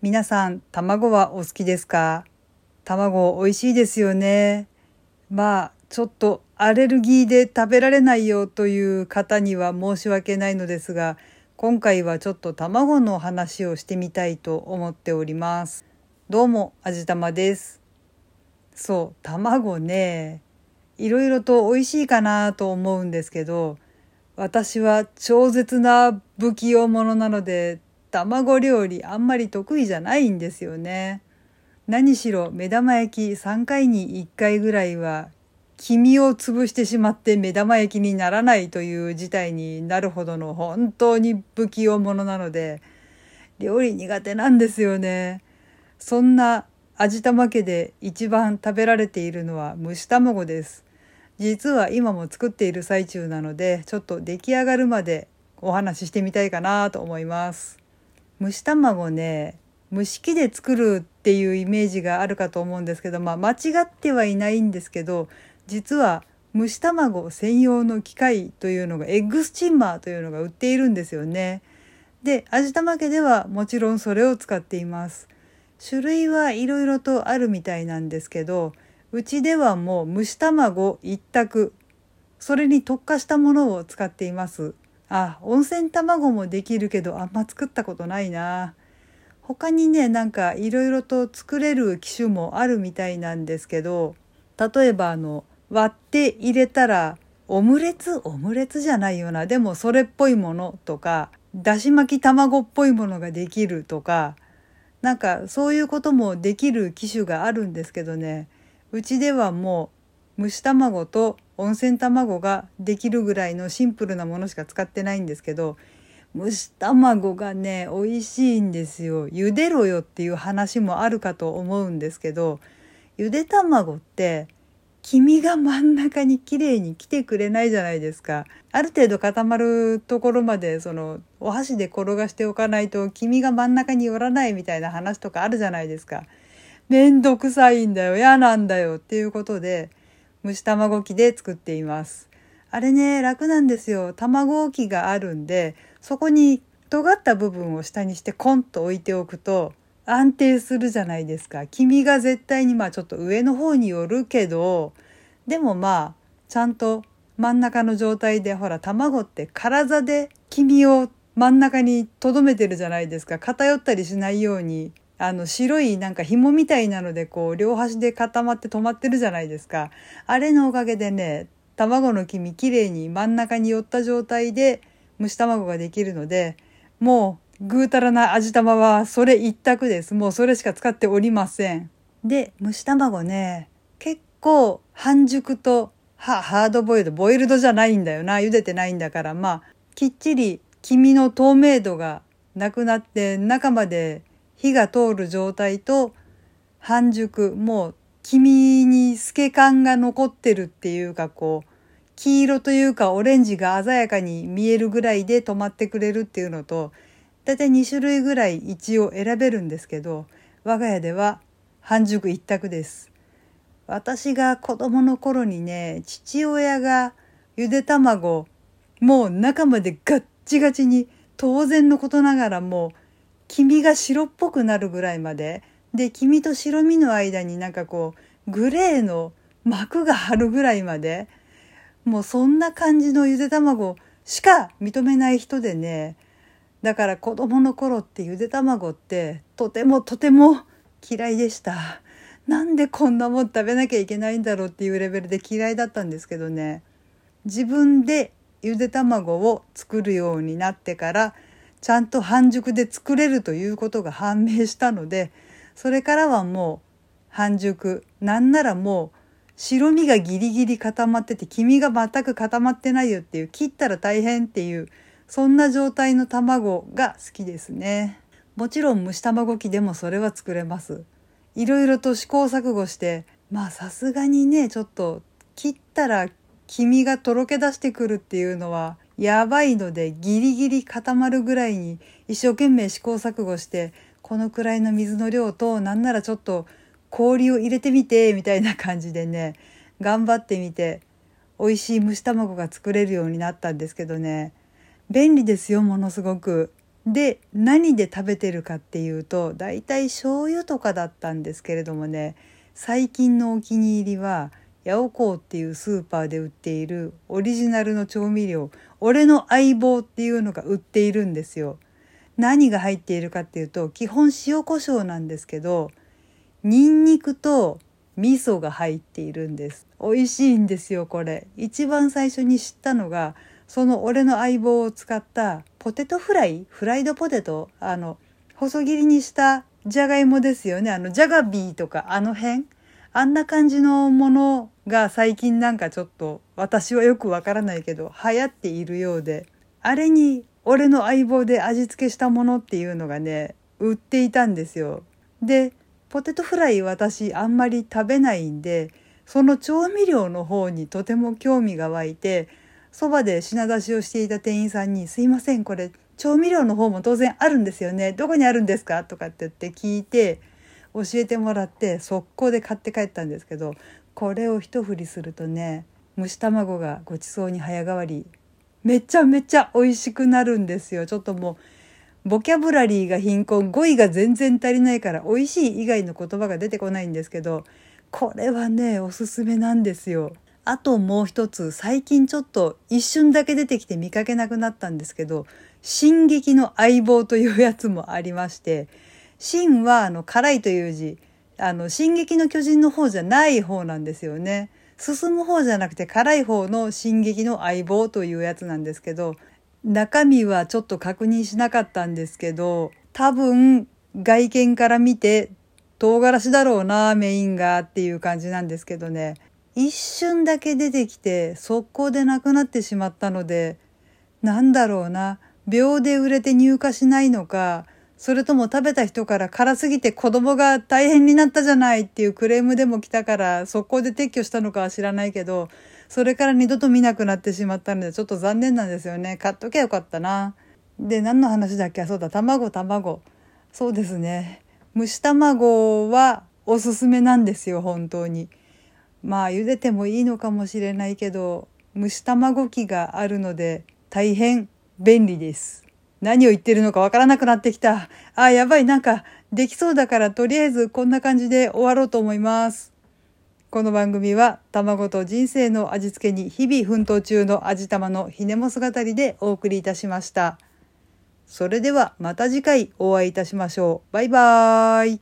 皆さん、卵はお好きですか？卵美味しいですよね。まあ、ちょっとアレルギーで食べられないよという方には申し訳ないのですが、今回はちょっと卵の話をしてみたいと思っております。どうも、あじたまです。そう、卵ね、いろいろと美味しいかなと思うんですけど、私は超絶な不器用者なので卵料理あんまり得意じゃないんですよね。何しろ目玉焼き3回に1回ぐらいは黄身を潰してしまって目玉焼きにならないという事態になるほどの本当に不器用者なので料理苦手なんですよね。そんな味玉家で一番食べられているのは蒸し卵です。実は今も作っている最中なのでちょっと出来上がるまでお話ししてみたいかなと思います蒸し卵ね蒸し器で作るっていうイメージがあるかと思うんですけどまあ間違ってはいないんですけど実は蒸し卵専用の機械というのがエッグスチンマーというのが売っているんですよね。で味玉家ではもちろんそれを使っています。種類はいろいろとあるみたいなんですけどうちではもう蒸し卵一択それに特化したものを使っていますあ温泉卵もできるけどあんま作ったことないな。他にねなんかいろいろと作れる機種もあるみたいなんですけど例えばあの割って入れたらオムレツ？オムレツじゃないよな。でもそれっぽいものとかだし巻き卵っぽいものができるとかなんかそういうこともできる機種があるんですけどね。うちではもう蒸し卵と温泉卵ができるぐらいのシンプルなものしか使ってないんですけど蒸し卵がね美味しいんですよ。茹でろよっていう話もあるかと思うんですけどゆで卵って黄身が真ん中に綺麗に来てくれないじゃないですか。ある程度固まるところまでそのお箸で転がしておかないと黄身が真ん中に寄らないみたいな話とかあるじゃないですか。めんどくさいんだよ、嫌なんだよ。っていうことで、蒸し卵機で作っています。あれね、楽なんですよ。卵機があるんで、そこに尖った部分を下にしてコンと置いておくと安定するじゃないですか。黄身が絶対にまあちょっと上の方によるけど、でもまあちゃんと真ん中の状態でほら卵って体で黄身を真ん中に留めてるじゃないですか偏ったりしないようにあの白いなんか紐みたいなのでこう両端で固まって止まってるじゃないですか。あれのおかげでね、卵の黄身きれいに真ん中に寄った状態で蒸し卵ができるので、もうぐうたらな味玉はそれ一択です。もうそれしか使っておりません。で、蒸し卵ね、結構半熟とはハードボイルド、ボイルドじゃないんだよな。茹でてないんだから、まあ、きっちり黄身の透明度がなくなって中まで火が通る状態と半熟もう黄身に透け感が残ってるっていうかこう黄色というかオレンジが鮮やかに見えるぐらいで止まってくれるっていうのと大体2種類ぐらい一応選べるんですけど我が家では半熟一択です。私が子供の頃にね父親がゆで卵もう中までガッチガチに当然のことながらもう黄身が白っぽくなるぐらいまで。で黄身と白身の間になんかこうグレーの膜が張るぐらいまで。もうそんな感じのゆで卵しか認めない人でね。だから子供の頃ってゆで卵ってとてもとても嫌いでした。なんでこんなもん食べなきゃいけないんだろうっていうレベルで嫌いだったんですけどね。自分でゆで卵を作るようになってからちゃんと半熟で作れるということが判明したのでそれからはもう半熟なんならもう白身がギリギリ固まってて黄身が全く固まってないよっていう切ったら大変っていうそんな状態の卵が好きですね。もちろん蒸し卵機でもそれは作れます。いろいろと試行錯誤してまあさすがにねちょっと切ったら黄身がとろけ出してくるっていうのはやばいのでギリギリ固まるぐらいに一生懸命試行錯誤してこのくらいの水の量となんならちょっと氷を入れてみてみたいな感じでね頑張ってみて美味しい蒸し卵が作れるようになったんですけどね便利ですよものすごく。で何で食べてるかっていうとだいたい醤油とかだったんですけれどもね最近のお気に入りはヤオコーっていうスーパーで売っているオリジナルの調味料俺の相棒っていうのが売っているんですよ。何が入っているかっていうと基本塩コショウなんですけどニンニクと味噌が入っているんです美味しいんですよこれ一番最初に知ったのがその俺の相棒を使ったポテトフライフライドポテトあの細切りにしたじゃがいもですよねあのジャガビーとかあの辺あんな感じのものが最近なんかちょっと私はよくわからないけど流行っているようであれに俺の相棒で味付けしたものっていうのがね売っていたんですよ。でポテトフライ私あんまり食べないんでその調味料の方にとても興味が湧いてそばで品出しをしていた店員さんに「すいませんこれ調味料の方も当然あるんですよねどこにあるんですか?」とかって言って聞いて教えてもらって速攻で買って帰ったんですけどこれを一振りするとね蒸し卵がごちそうに早変わりめちゃめちゃ美味しくなるんですよちょっともうボキャブラリーが貧困語彙が全然足りないから美味しい以外の言葉が出てこないんですけどこれはねおすすめなんですよ。あともう一つ最近ちょっと一瞬だけ出てきて見かけなくなったんですけど「進撃の相棒」というやつもありまして「進」はあの辛いという字あの「進撃の巨人」の方じゃない方なんですよね。進む方じゃなくて辛い方の「進撃の相棒」というやつなんですけど中身はちょっと確認しなかったんですけど多分外見から見て唐辛子だろうなメインがっていう感じなんですけどね一瞬だけ出てきて速攻でなくなってしまったのでなんだろうな秒で売れて入荷しないのかそれとも食べた人から辛すぎて子供が大変になったじゃないっていうクレームでも来たから速攻で撤去したのかは知らないけどそれから二度と見なくなってしまったのでちょっと残念なんですよね買っときゃよかったな。で何の話だっけ？そうだ卵卵そうですね蒸し卵はおすすめなんですよ本当に。まあ茹でてもいいのかもしれないけど蒸し卵機があるので大変便利です。何を言ってるのかわからなくなってきた。あ、やばい、なんかできそうだからとりあえずこんな感じで終わろうと思います。この番組は卵と人生の味付けに日々奮闘中の味玉のひねも姿でお送りいたしました。それではまた次回お会いいたしましょう。バイバーイ。